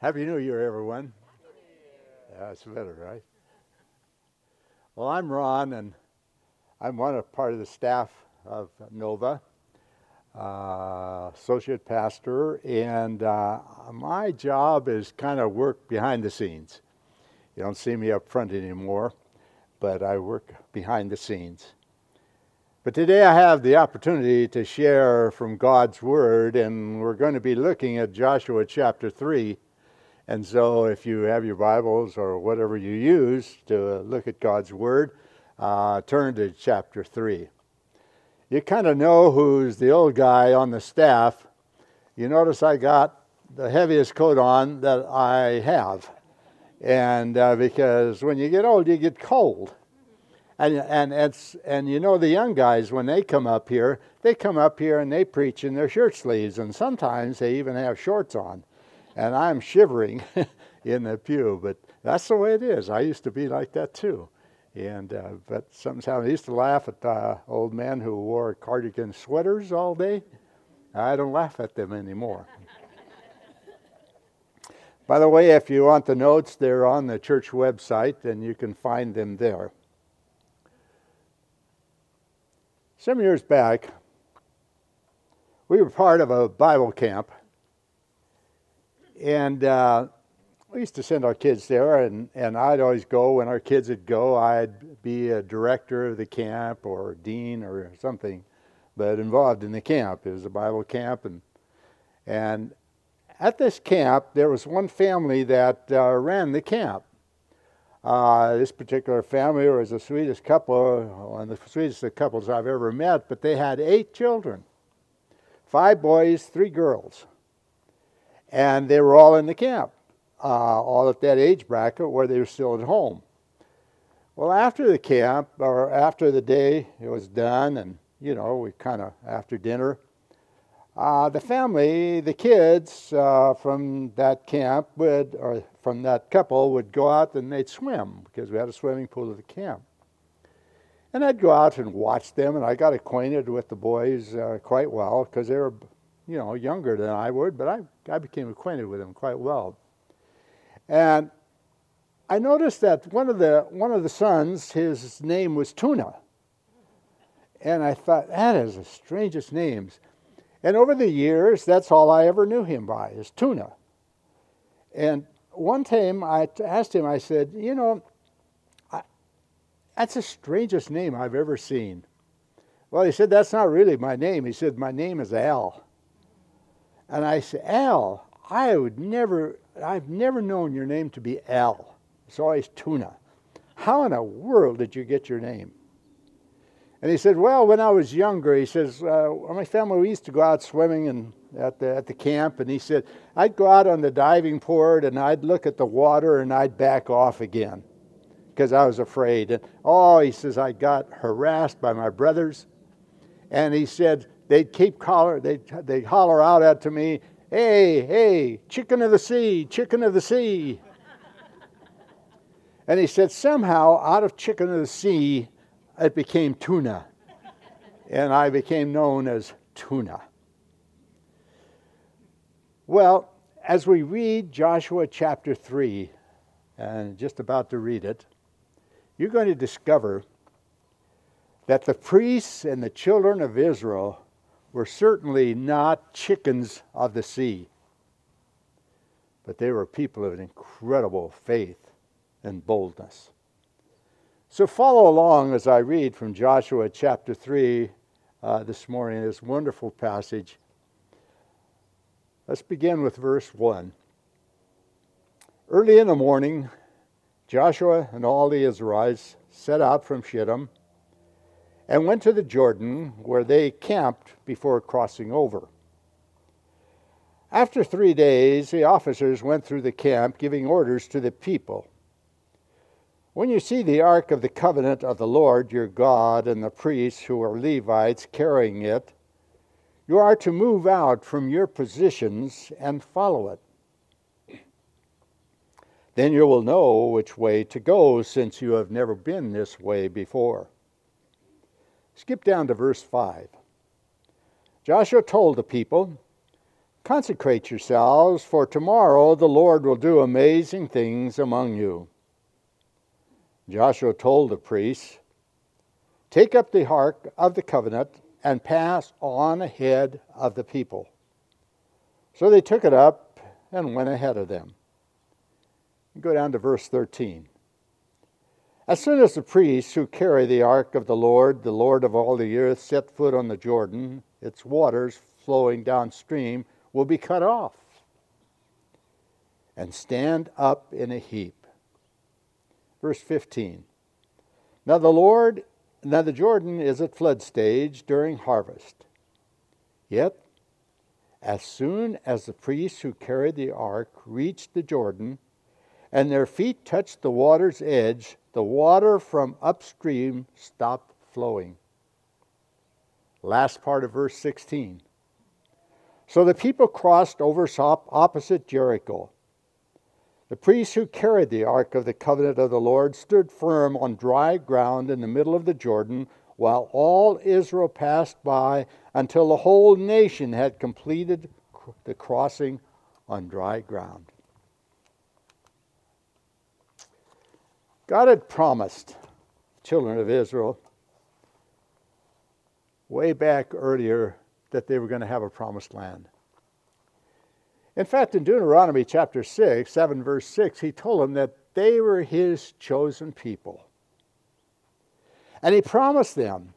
Happy New Year, everyone. That's better, right? Well, I'm Ron, and I'm one of part of the staff of Nova, uh, associate pastor, and uh, my job is kind of work behind the scenes. You don't see me up front anymore, but I work behind the scenes. But today I have the opportunity to share from God's Word, and we're going to be looking at Joshua chapter 3 and so, if you have your Bibles or whatever you use to look at God's Word, uh, turn to chapter 3. You kind of know who's the old guy on the staff. You notice I got the heaviest coat on that I have. And uh, because when you get old, you get cold. And, and, it's, and you know, the young guys, when they come up here, they come up here and they preach in their shirt sleeves, and sometimes they even have shorts on and I'm shivering in the pew. But that's the way it is. I used to be like that too. And uh, but sometimes I used to laugh at the old men who wore cardigan sweaters all day. I don't laugh at them anymore. By the way, if you want the notes, they're on the church website, and you can find them there. Some years back, we were part of a Bible camp and uh, we used to send our kids there, and, and I'd always go when our kids would go. I'd be a director of the camp or dean or something, but involved in the camp. It was a Bible camp, and and at this camp there was one family that uh, ran the camp. Uh, this particular family was the sweetest couple, one of the sweetest of couples I've ever met, but they had eight children, five boys, three girls and they were all in the camp, uh, all at that age bracket where they were still at home. Well, after the camp, or after the day it was done, and you know, we kind of after dinner, uh, the family, the kids uh, from that camp would, or from that couple, would go out and they'd swim because we had a swimming pool at the camp. And I'd go out and watch them, and I got acquainted with the boys uh, quite well because they were you know, younger than I would, but I, I became acquainted with him quite well. And I noticed that one of the one of the sons, his name was Tuna. And I thought, that is the strangest names. And over the years, that's all I ever knew him by, is Tuna. And one time I asked him, I said, you know, I, that's the strangest name I've ever seen. Well, he said, that's not really my name. He said, my name is Al. And I said, Al, I would never, I've never known your name to be Al. It's always Tuna. How in the world did you get your name? And he said, Well, when I was younger, he says, uh, my family, we used to go out swimming and at the, at the camp. And he said, I'd go out on the diving board and I'd look at the water and I'd back off again because I was afraid. And oh, he says, I got harassed by my brothers. And he said, they'd keep collar, they'd, they'd holler out at to me, hey, hey, chicken of the sea, chicken of the sea. and he said, somehow out of chicken of the sea, it became tuna. and I became known as Tuna. Well, as we read Joshua chapter 3, and just about to read it, you're going to discover that the priests and the children of Israel were certainly not chickens of the sea, but they were people of incredible faith and boldness. So follow along as I read from Joshua chapter 3 uh, this morning, this wonderful passage. Let's begin with verse 1. Early in the morning, Joshua and all the Israelites set out from Shittim and went to the Jordan, where they camped before crossing over. After three days, the officers went through the camp, giving orders to the people. When you see the ark of the covenant of the Lord your God and the priests who are Levites carrying it, you are to move out from your positions and follow it. Then you will know which way to go, since you have never been this way before. Skip down to verse 5. Joshua told the people, Consecrate yourselves, for tomorrow the Lord will do amazing things among you. Joshua told the priests, Take up the ark of the covenant and pass on ahead of the people. So they took it up and went ahead of them. Go down to verse 13. As soon as the priests who carry the ark of the Lord, the Lord of all the earth, set foot on the Jordan, its waters flowing downstream will be cut off and stand up in a heap. Verse 15. Now the Lord, now the Jordan is at flood stage during harvest. Yet, as soon as the priests who carried the ark reached the Jordan, and their feet touched the water's edge, the water from upstream stopped flowing. Last part of verse 16. So the people crossed over opposite Jericho. The priests who carried the ark of the covenant of the Lord stood firm on dry ground in the middle of the Jordan, while all Israel passed by until the whole nation had completed the crossing on dry ground. God had promised the children of Israel way back earlier that they were going to have a promised land. In fact, in Deuteronomy chapter 6, 7 verse 6, he told them that they were his chosen people. And he promised them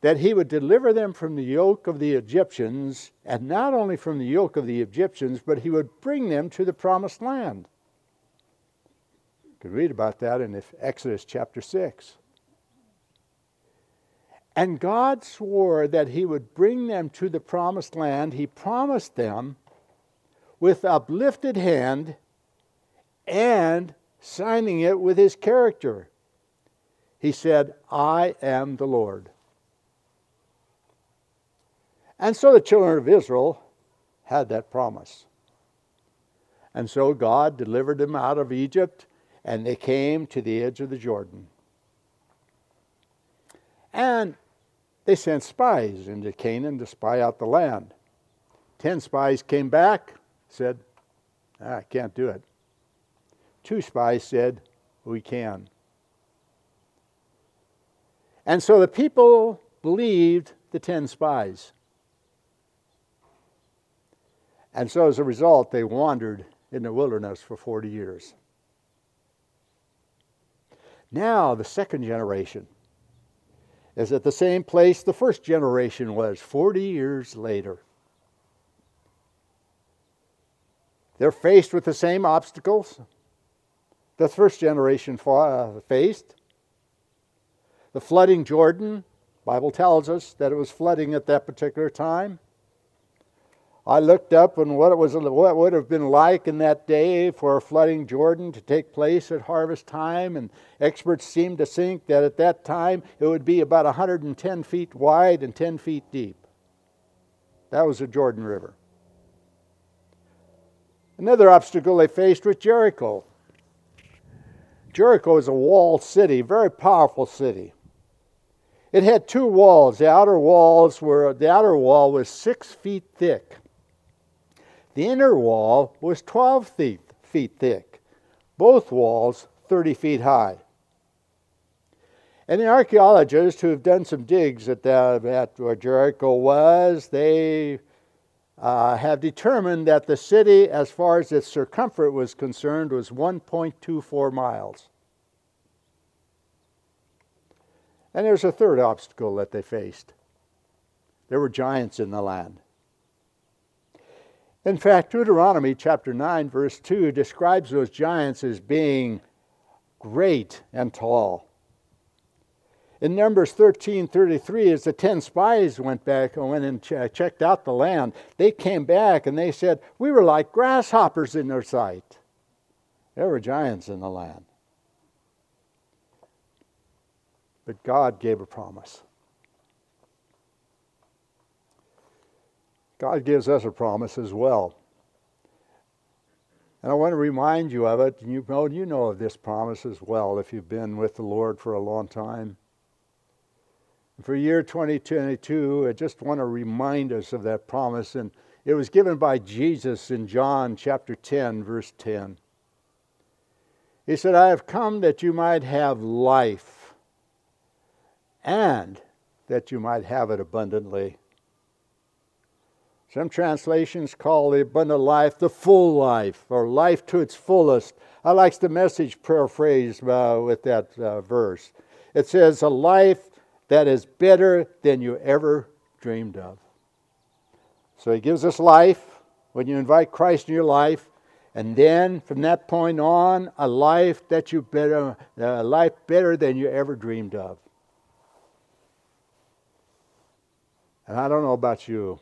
that he would deliver them from the yoke of the Egyptians, and not only from the yoke of the Egyptians, but he would bring them to the promised land. Could read about that in Exodus chapter 6. And God swore that he would bring them to the promised land. He promised them with uplifted hand and signing it with his character. He said, I am the Lord. And so the children of Israel had that promise. And so God delivered them out of Egypt, and they came to the edge of the Jordan. And they sent spies into Canaan to spy out the land. Ten spies came back said, ah, I can't do it. Two spies said, We can. And so the people believed the ten spies. And so as a result, they wandered in the wilderness for 40 years. Now, the second generation is at the same place the first generation was 40 years later. They're faced with the same obstacles the first generation uh, faced. The flooding Jordan, Bible tells us that it was flooding at that particular time. I looked up and what it was what would have been like in that day for flooding Jordan to take place at harvest time, and experts seemed to think that at that time it would be about 110 feet wide and 10 feet deep. That was the Jordan River. Another obstacle they faced was Jericho. Jericho is a walled city, very powerful city. It had two walls. The outer walls were the outer wall was six feet thick. The inner wall was 12 feet, thick. Both walls 30 feet high. And the archaeologists who have done some digs at, the, at where Jericho was, they uh, have determined that the city, as far as its circumference was concerned, was 1.24 miles. And there's a third obstacle that they faced there were giants in the land. In fact, Deuteronomy chapter 9, verse 2 describes those giants as being great and tall. In Numbers 13:33, as the ten spies went back and went and ch- checked out the land, they came back and they said, "We were like grasshoppers in their sight." There were giants in the land. But God gave a promise. God gives us a promise as well. And I want to remind you of it. You know, you know of this promise as well if you've been with the Lord for a long time. For year 2022, I just want to remind us of that promise. And It was given by Jesus in John chapter 10, verse 10. He said, I have come that you might have life and that you might have it abundantly. Some translations call the abundant life the full life or life to its fullest. I like the message paraphrase uh, with that uh, verse. It says, A life that is better than you ever dreamed of. So he gives us life when you invite Christ in your life, and then from that point on, a life that you better, a life better than you ever dreamed of. And I don't know about you,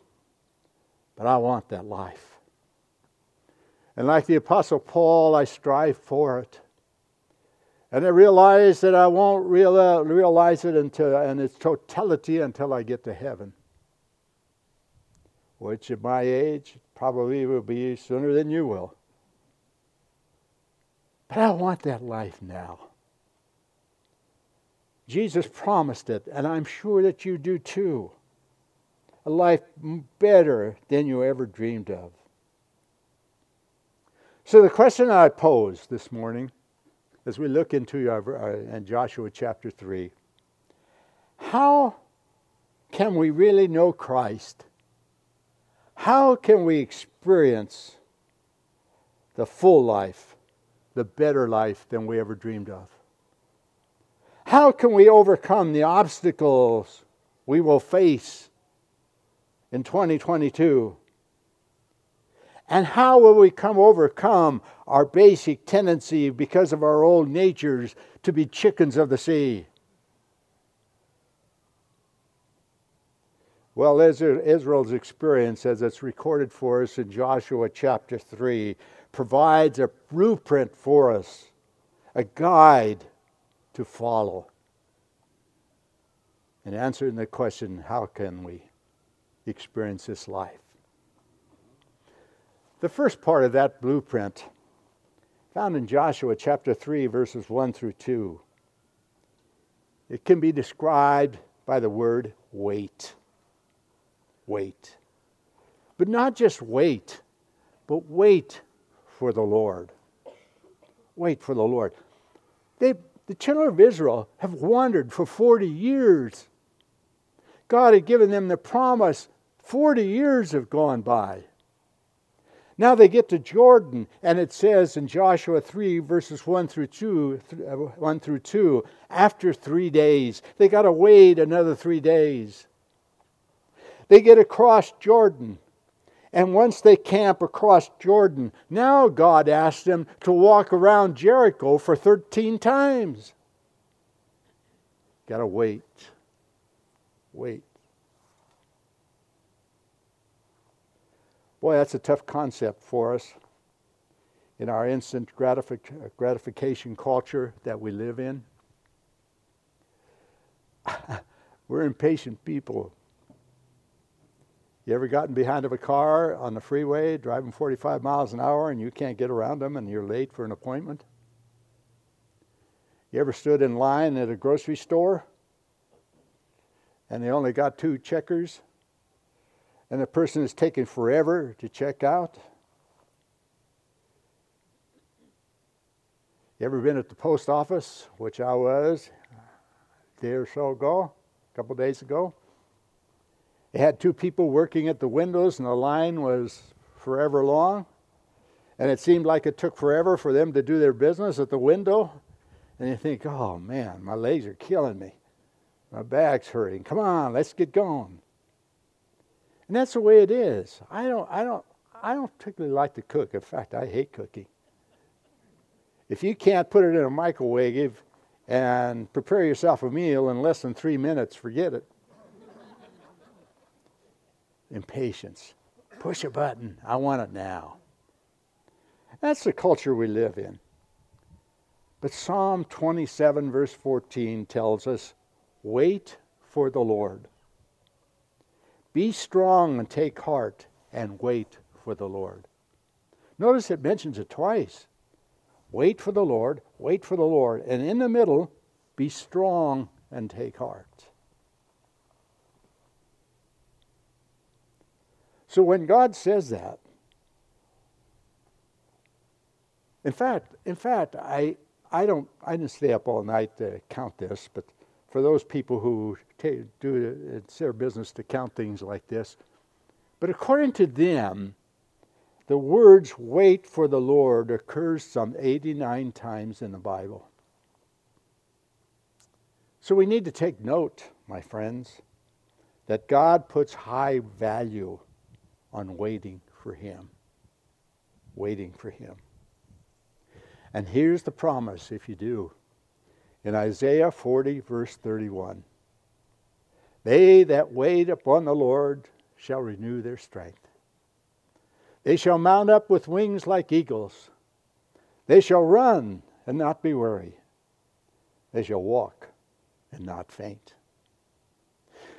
but I want that life. And like the Apostle Paul, I strive for it. And I realize that I won't realize it until, in its totality until I get to heaven which at my age probably will be sooner than you will. But I want that life now. Jesus promised it, and I'm sure that you do too. A life better than you ever dreamed of. So, the question I pose this morning as we look into our, uh, in Joshua chapter 3 how can we really know Christ how can we experience the full life, the better life than we ever dreamed of? How can we overcome the obstacles we will face in 2022? And how will we come overcome our basic tendency because of our old natures to be chickens of the sea? Well, Israel's experience, as it's recorded for us in Joshua chapter 3, provides a blueprint for us, a guide to follow. In answering the question, how can we experience this life? The first part of that blueprint, found in Joshua chapter 3, verses 1 through 2, it can be described by the word wait wait. But not just wait, but wait for the Lord. Wait for the Lord. They, the children of Israel have wandered for 40 years. God had given them the promise. 40 years have gone by. Now they get to Jordan, and it says in Joshua 3, verses 1 through 2, uh, 1 through 2 after three days, they got to wait another three days. They get across Jordan. And once they camp across Jordan, now God asks them to walk around Jericho for 13 times. Got to wait. Wait. Boy, that's a tough concept for us in our instant gratific- gratification culture that we live in. We're impatient people. You ever gotten behind of a car on the freeway driving 45 miles an hour and you can't get around them and you're late for an appointment? You ever stood in line at a grocery store and they only got two checkers and the person is taking forever to check out? You ever been at the post office, which I was a day or so ago, a couple days ago? They had two people working at the windows, and the line was forever long. And it seemed like it took forever for them to do their business at the window. And you think, oh man, my legs are killing me. My back's hurting. Come on, let's get going. And that's the way it is. I don't, I don't, I don't particularly like to cook. In fact, I hate cooking. If you can't put it in a microwave and prepare yourself a meal in less than three minutes, forget it impatience. Push a button. I want it now. That's the culture we live in. But Psalm 27, verse 14 tells us wait for the Lord. Be strong and take heart and wait for the Lord. Notice it mentions it twice. Wait for the Lord, wait for the Lord. And in the middle, be strong and take heart. So when God says that, in fact, in fact, I, I don't I didn't stay up all night to count this, but for those people who do it's their business to count things like this, but according to them, the words wait for the Lord occurs some 89 times in the Bible. So we need to take note, my friends, that God puts high value on waiting for Him. Waiting for Him. And here's the promise if you do. In Isaiah 40, verse 31 They that wait upon the Lord shall renew their strength. They shall mount up with wings like eagles. They shall run and not be weary. They shall walk and not faint.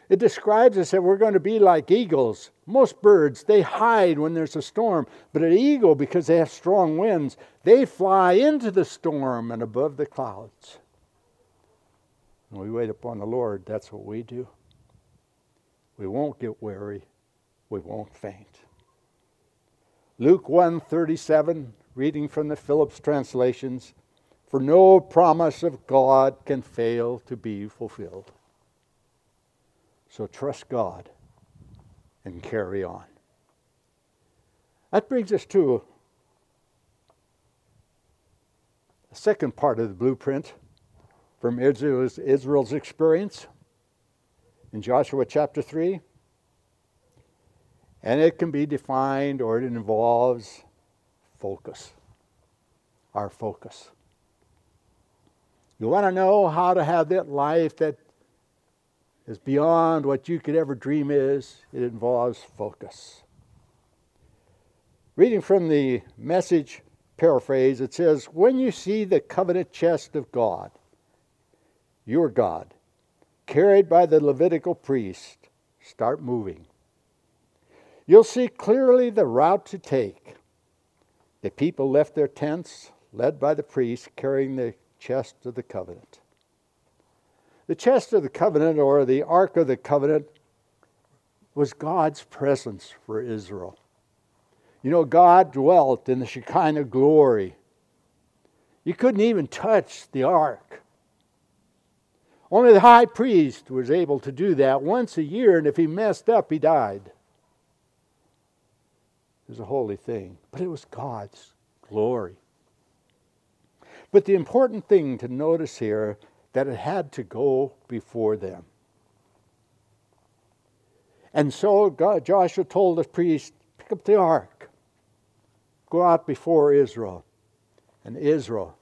It describes us that we're going to be like eagles. Most birds, they hide when there's a storm, but an eagle, because they have strong winds, they fly into the storm and above the clouds. We wait upon the Lord, that's what we do. We won't get weary, we won't faint. Luke 1:37, reading from the Phillips translations, for no promise of God can fail to be fulfilled. So trust God and carry on. That brings us to the second part of the blueprint from Israel's, Israel's experience in Joshua chapter 3. And it can be defined or it involves focus, our focus. You want to know how to have that life that is beyond what you could ever dream is, it involves focus. Reading from the message paraphrase, it says, When you see the covenant chest of God, your God, carried by the Levitical priest, start moving. You'll see clearly the route to take. The people left their tents, led by the priest carrying the chest of the covenant. The chest of the covenant, or the ark of the covenant, was God's presence for Israel. You know, God dwelt in the Shekinah glory. You couldn't even touch the ark. Only the high priest was able to do that once a year, and if he messed up, he died. It was a holy thing, but it was God's glory. But the important thing to notice here that it had to go before them. And so God, Joshua told the priest, pick up the ark, go out before Israel, and Israel,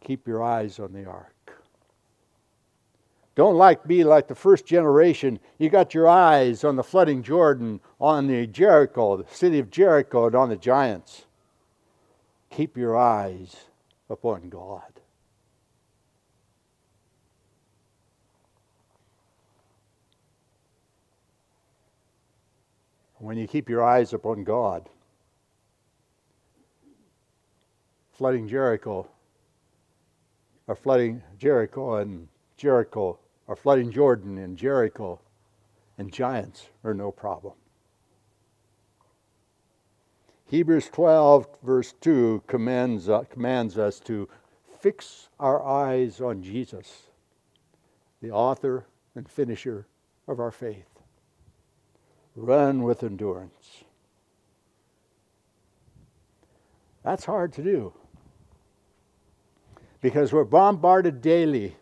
keep your eyes on the ark. Don't like be like the first generation. You got your eyes on the flooding Jordan, on the Jericho, the city of Jericho, and on the giants. Keep your eyes upon God. When you keep your eyes upon God, flooding Jericho, or flooding Jericho and Jericho or flooding Jordan and Jericho and giants are no problem. Hebrews 12, verse 2, commands, uh, commands us to fix our eyes on Jesus, the author and finisher of our faith. Run with endurance. That's hard to do because we're bombarded daily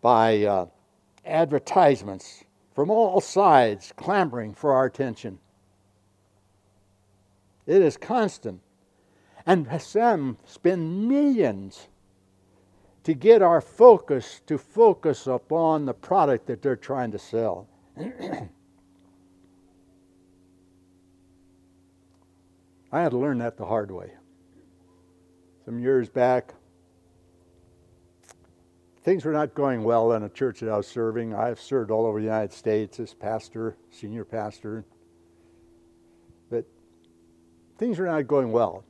by uh, advertisements from all sides clamoring for our attention. It is constant. And some spend millions to get our focus to focus upon the product that they're trying to sell. I had to learn that the hard way. Some years back, things were not going well in a church that I was serving. I have served all over the United States as pastor, senior pastor. But things were not going well.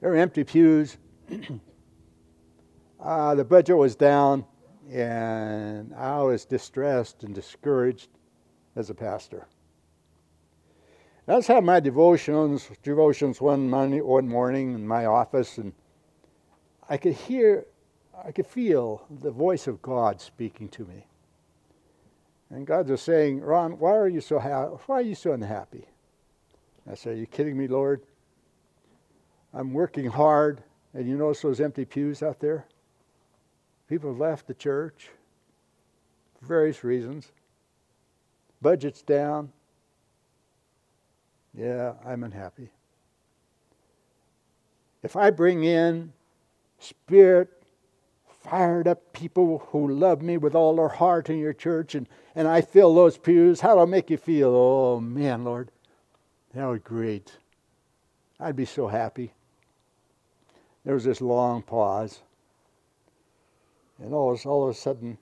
There were empty pews. uh, the budget was down, and I was distressed and discouraged as a pastor. That's how my devotions devotions one one morning in my office, and I could hear, I could feel the voice of God speaking to me. And God was saying, Ron, why are you so why are you so unhappy? I said, Are you kidding me, Lord? I'm working hard, and you notice those empty pews out there? People have left the church for various reasons. Budget's down. Yeah, I'm unhappy. If I bring in spirit fired up people who love me with all their heart in your church and, and I fill those pews, how do I make you feel? Oh man, Lord, that be great. I'd be so happy. There was this long pause. And all, all of a sudden,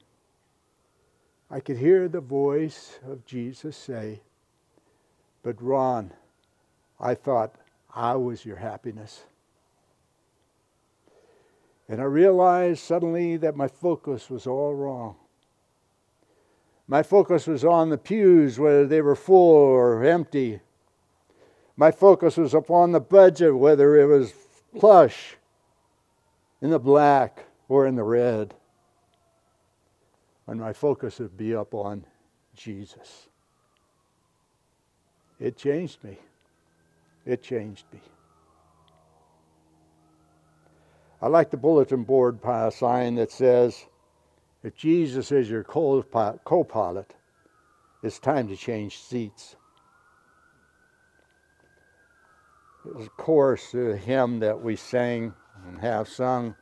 I could hear the voice of Jesus say, But Ron, I thought I was your happiness. And I realized suddenly that my focus was all wrong. My focus was on the pews, whether they were full or empty. My focus was upon the budget, whether it was plush, in the black, or in the red and my focus would be up on Jesus. It changed me. It changed me. I like the bulletin board sign that says, if Jesus is your co pilot, it's time to change seats. There's a chorus, a hymn that we sang and have sung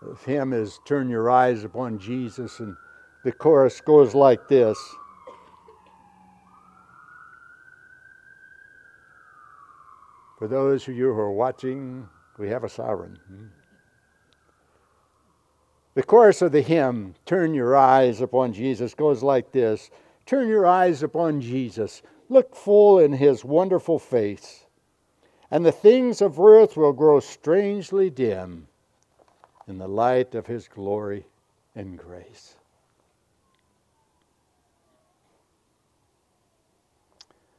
The hymn is Turn Your Eyes Upon Jesus, and the chorus goes like this. For those of you who are watching, we have a sovereign. The chorus of the hymn, Turn Your Eyes Upon Jesus, goes like this Turn your eyes upon Jesus, look full in his wonderful face, and the things of earth will grow strangely dim in the light of his glory and grace.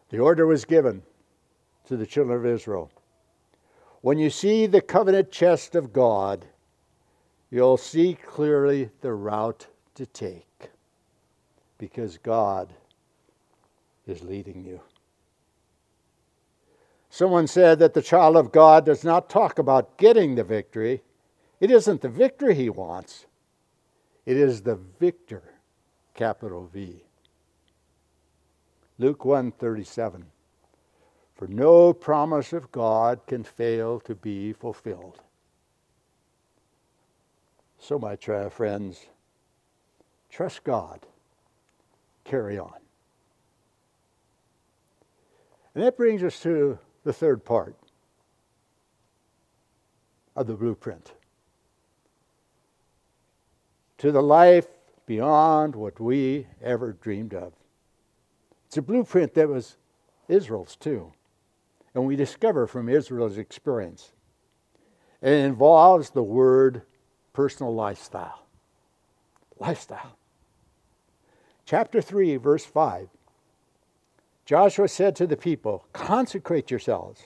The order was given to the children of Israel. When you see the covenant chest of God, you'll see clearly the route to take because God is leading you. Someone said that the child of God does not talk about getting the victory, it isn't the victory he wants, it is the victor, capital V. Luke 1:37 For no promise of God can fail to be fulfilled. So my friends, trust God. Carry on. And that brings us to the third part of the blueprint to the life beyond what we ever dreamed of. It's a blueprint that was Israel's too. And we discover from Israel's experience. it involves the word personal lifestyle. Lifestyle. Chapter 3, verse 5. Joshua said to the people, Consecrate yourselves,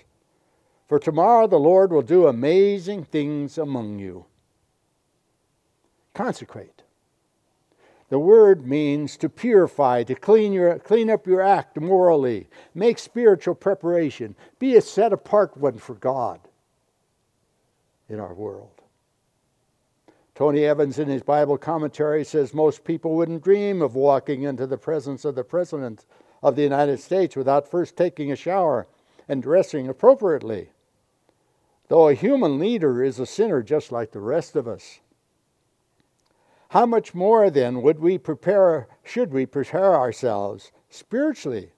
for tomorrow the Lord will do amazing things among you consecrate. The word means to purify, to clean, your, clean up your act morally, make spiritual preparation, be a set apart one for God in our world. Tony Evans, in his Bible commentary, says most people wouldn't dream of walking into the presence of the President of the United States without first taking a shower and dressing appropriately. Though a human leader is a sinner just like the rest of us. How much more then would we prepare, should we prepare ourselves spiritually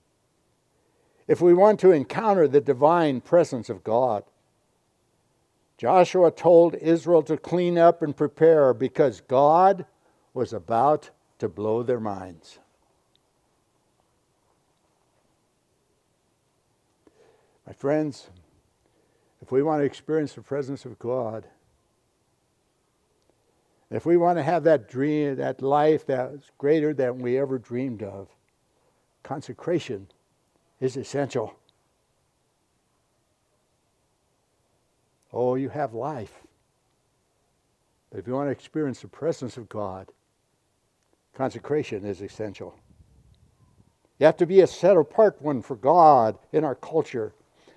if we want to encounter the divine presence of God? Joshua told Israel to clean up and prepare because God was about to blow their minds. My friends, if we want to experience the presence of God, if we want to have that dream, that life that's greater than we ever dreamed of, consecration is essential. Oh, you have life. But if you want to experience the presence of God, consecration is essential. You have to be a set apart one for God in our culture.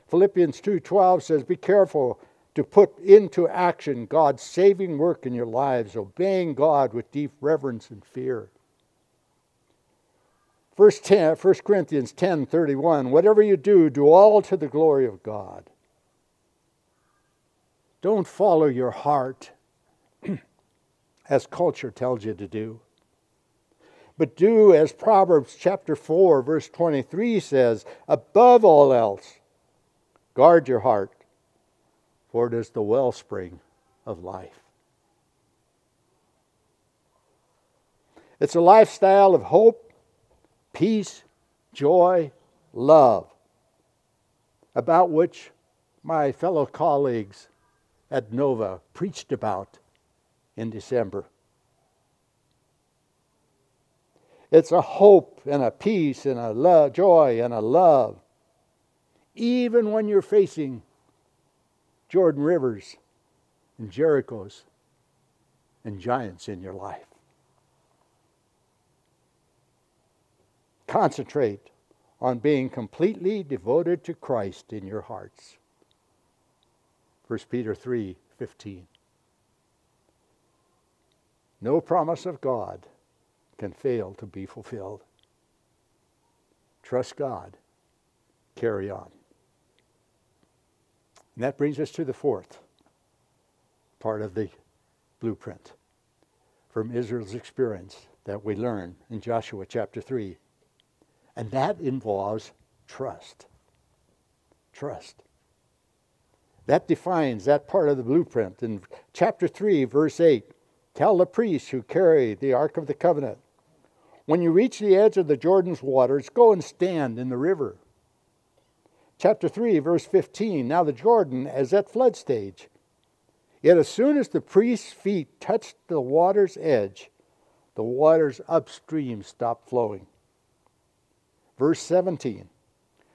Philippians 2:12 says, "Be careful to put into action God's saving work in your lives, obeying God with deep reverence and fear." 1, 10, 1 Corinthians 10:31, "Whatever you do, do all to the glory of God." Don't follow your heart as culture tells you to do. But do as Proverbs chapter 4, verse 23 says, above all else, guard your heart, for it is the wellspring of life. It's a lifestyle of hope, peace, joy, love, about which my fellow colleagues at Nova preached about in December. It's a hope and a peace and a joy and a love. Even when you're facing Jordan Rivers and Jerichos and giants in your life. Concentrate on being completely devoted to Christ in your hearts. 1 Peter 3 15. No promise of God can fail to be fulfilled. Trust God. Carry on. And that brings us to the fourth part of the blueprint from Israel's experience that we learn in Joshua chapter 3. And that involves trust. Trust. That defines that part of the blueprint. In chapter 3, verse 8, tell the priests who carry the Ark of the Covenant when you reach the edge of the Jordan's waters, go and stand in the river. Chapter 3, verse 15 Now the Jordan is at flood stage. Yet as soon as the priest's feet touched the water's edge, the waters upstream stopped flowing. Verse 17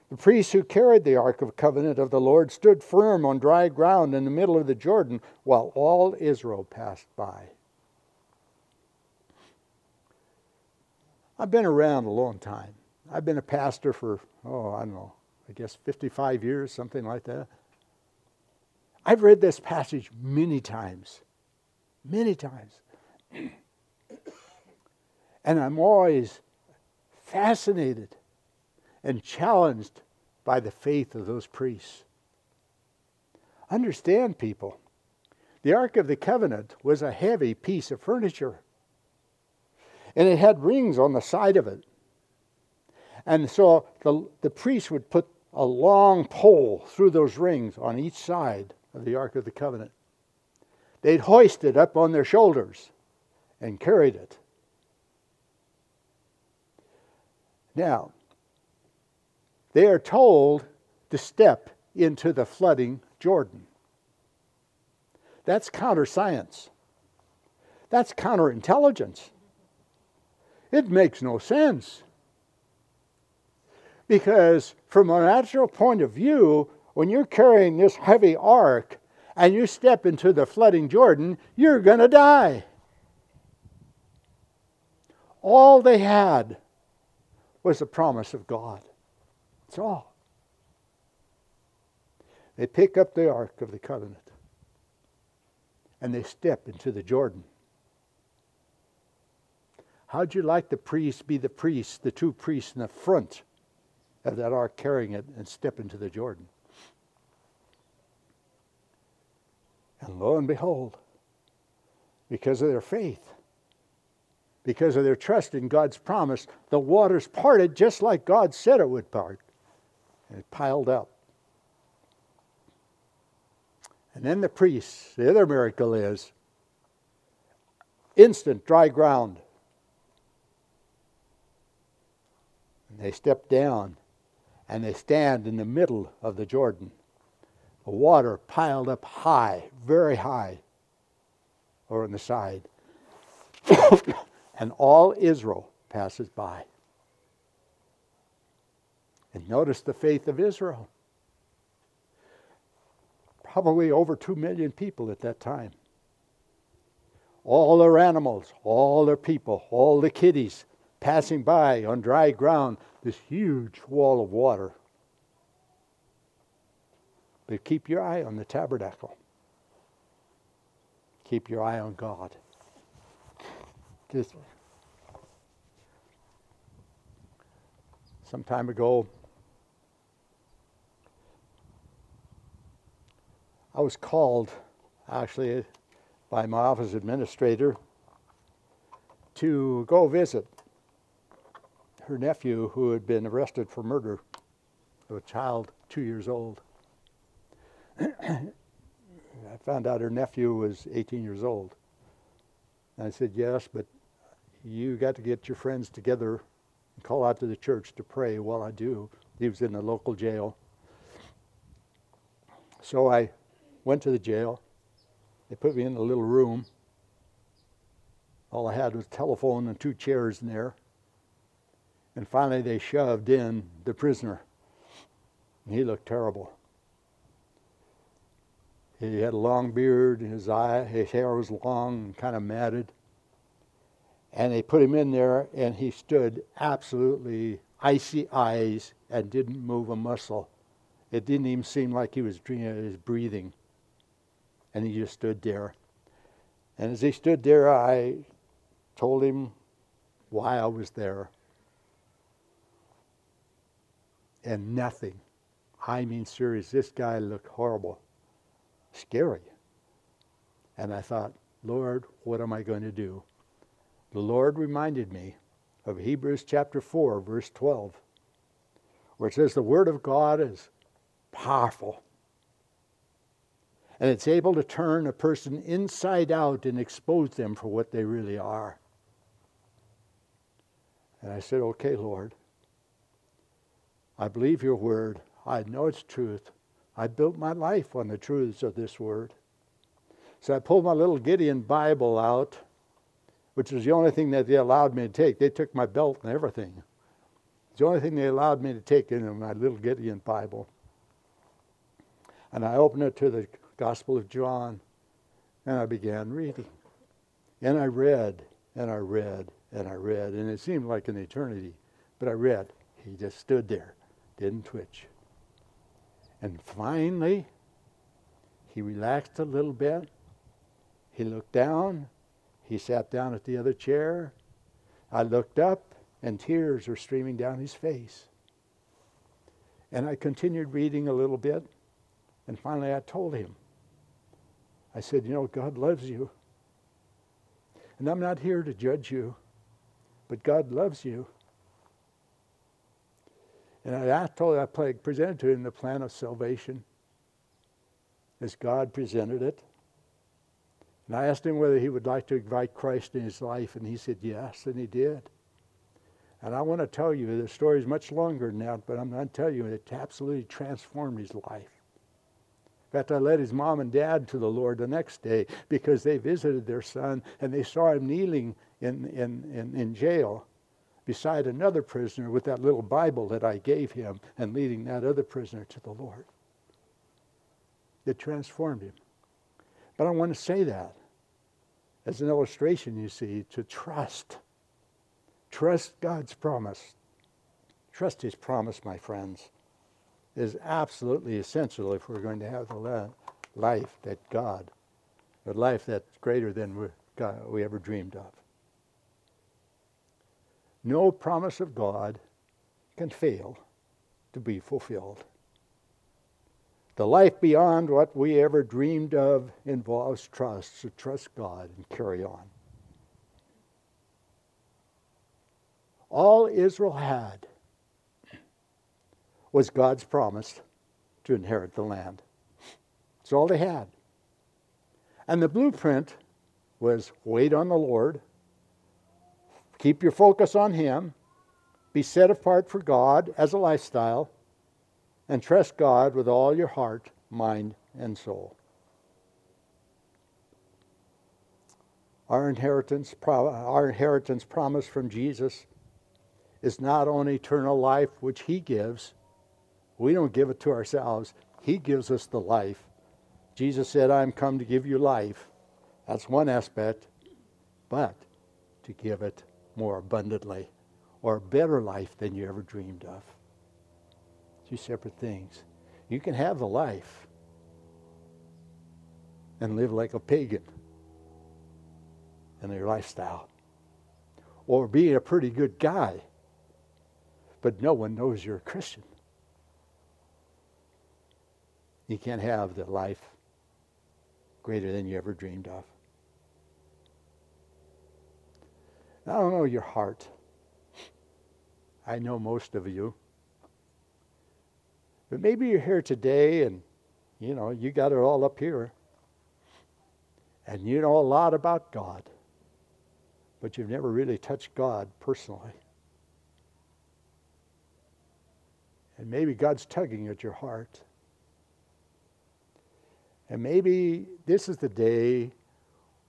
The priests who carried the Ark of Covenant of the Lord stood firm on dry ground in the middle of the Jordan while all Israel passed by. I've been around a long time. I've been a pastor for, oh, I don't know, I guess 55 years, something like that. I've read this passage many times, many times. and I'm always fascinated and challenged by the faith of those priests. Understand, people, the Ark of the Covenant was a heavy piece of furniture and it had rings on the side of it. And so the, the priest would put a long pole through those rings on each side of the Ark of the Covenant. They'd hoist it up on their shoulders and carried it. Now, they are told to step into the flooding Jordan. That's counter science. That's counterintelligence. It makes no sense. Because from a natural point of view, when you're carrying this heavy ark and you step into the flooding Jordan, you're going to die. All they had was the promise of God. That's all. They pick up the Ark of the Covenant and they step into the Jordan. How'd you like the priests be the priests, the two priests in the front of that ark carrying it and step into the Jordan? And lo and behold, because of their faith, because of their trust in God's promise, the waters parted just like God said it would part. And it piled up. And then the priests, the other miracle is instant dry ground. And they step down and they stand in the middle of the Jordan. The water piled up high, very high, or on the side. and all Israel passes by. And notice the faith of Israel. Probably over 2 million people at that time. All their animals, all their people, all the kiddies passing by on dry ground, this huge wall of water. But keep your eye on the tabernacle. Keep your eye on God. Just some time ago, I was called actually by my office administrator to go visit her nephew who had been arrested for murder of a child two years old. I found out her nephew was 18 years old. And I said, Yes, but you got to get your friends together and call out to the church to pray. Well, I do. He was in the local jail. So I went to the jail. They put me in a little room. All I had was a telephone and two chairs in there. And finally, they shoved in the prisoner. And he looked terrible. He had a long beard, his eye, his hair was long and kind of matted. And they put him in there, and he stood absolutely icy eyes and didn't move a muscle. It didn't even seem like he was breathing. And he just stood there. And as he stood there, I told him why I was there. And nothing. I mean, serious. This guy looked horrible, scary. And I thought, Lord, what am I going to do? the Lord reminded me of Hebrews chapter 4, verse 12, where it says, The Word of God is powerful. And it's able to turn a person inside out and expose them for what they really are. And I said, Okay, Lord, I believe your word. I know it's truth. I built my life on the truths of this word. So I pulled my little Gideon Bible out which was the only thing that they allowed me to take. They took my belt and everything. The only thing they allowed me to take in my little Gideon Bible. And I opened it to the Gospel of John, and I began reading. And I read, and I read, and I read, and it seemed like an eternity. But I read. He just stood there, didn't twitch. And finally, he relaxed a little bit. He looked down, he sat down at the other chair. I looked up, and tears were streaming down his face. And I continued reading a little bit, and finally I told him, I said, You know, God loves you. And I'm not here to judge you, but God loves you. And I told I presented to him the plan of salvation as God presented it. And I asked him whether he would like to invite Christ in his life, and he said yes, and he did. And I want to tell you, the story is much longer than that, but I'm going to tell you, it absolutely transformed his life. In fact, I led his mom and dad to the Lord the next day because they visited their son and they saw him kneeling in, in, in, in jail beside another prisoner with that little Bible that I gave him and leading that other prisoner to the Lord. It transformed him. But I want to say that as an illustration, you see, to trust. Trust God's promise. Trust His promise, my friends, is absolutely essential if we're going to have the life that God, a life that's greater than we, ever dreamed of. No promise of God can fail to be fulfilled. The life beyond what we ever dreamed of involves trust, so trust God and carry on. All Israel had was God's promise to inherit the land. That's all they had. And the blueprint was wait on the Lord, keep your focus on Him, be set apart for God as a lifestyle and trust God with all your heart, mind, and soul. Our inheritance, our inheritance promise from Jesus is not only eternal life, which He gives, We don't give it to ourselves. He gives us the life. Jesus said, I'm come to give you life. That's one aspect. But to give it more abundantly or a better life than you ever dreamed of. Two separate things. You can have the life and live like a pagan in your lifestyle. Or be a pretty good guy, but no one knows you're a Christian. You can't have the life greater than you ever dreamed of. I don't know your heart. I know most of you. But maybe you're here today and, you know, you got it all up here. And you know a lot about God. But you've never really touched God personally. And maybe God's tugging at your heart. And maybe this is the day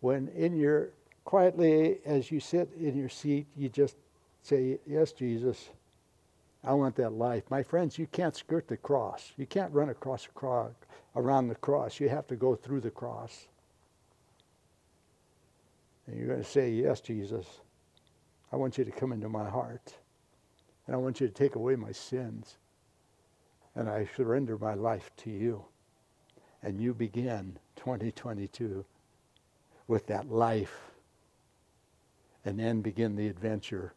when in your quietly as you sit in your seat, you just say, Yes, Jesus, I want that life. My friends, you can't skirt the cross. You can't run across the cross, around the cross. You have to go through the cross. And you're going to say, Yes, Jesus, I want you to come into my heart. And I want you to take away my sins. And I surrender my life to you. And you begin 2022 with that life. And then begin the adventure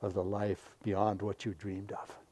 of the life beyond what you dreamed of.